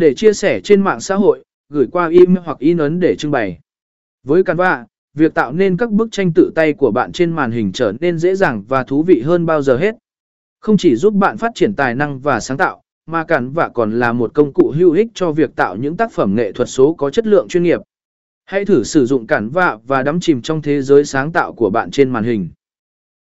để chia sẻ trên mạng xã hội, gửi qua email hoặc in ấn để trưng bày. Với Canva, việc tạo nên các bức tranh tự tay của bạn trên màn hình trở nên dễ dàng và thú vị hơn bao giờ hết. Không chỉ giúp bạn phát triển tài năng và sáng tạo, mà Canva còn là một công cụ hữu ích cho việc tạo những tác phẩm nghệ thuật số có chất lượng chuyên nghiệp. Hãy thử sử dụng Canva và đắm chìm trong thế giới sáng tạo của bạn trên màn hình.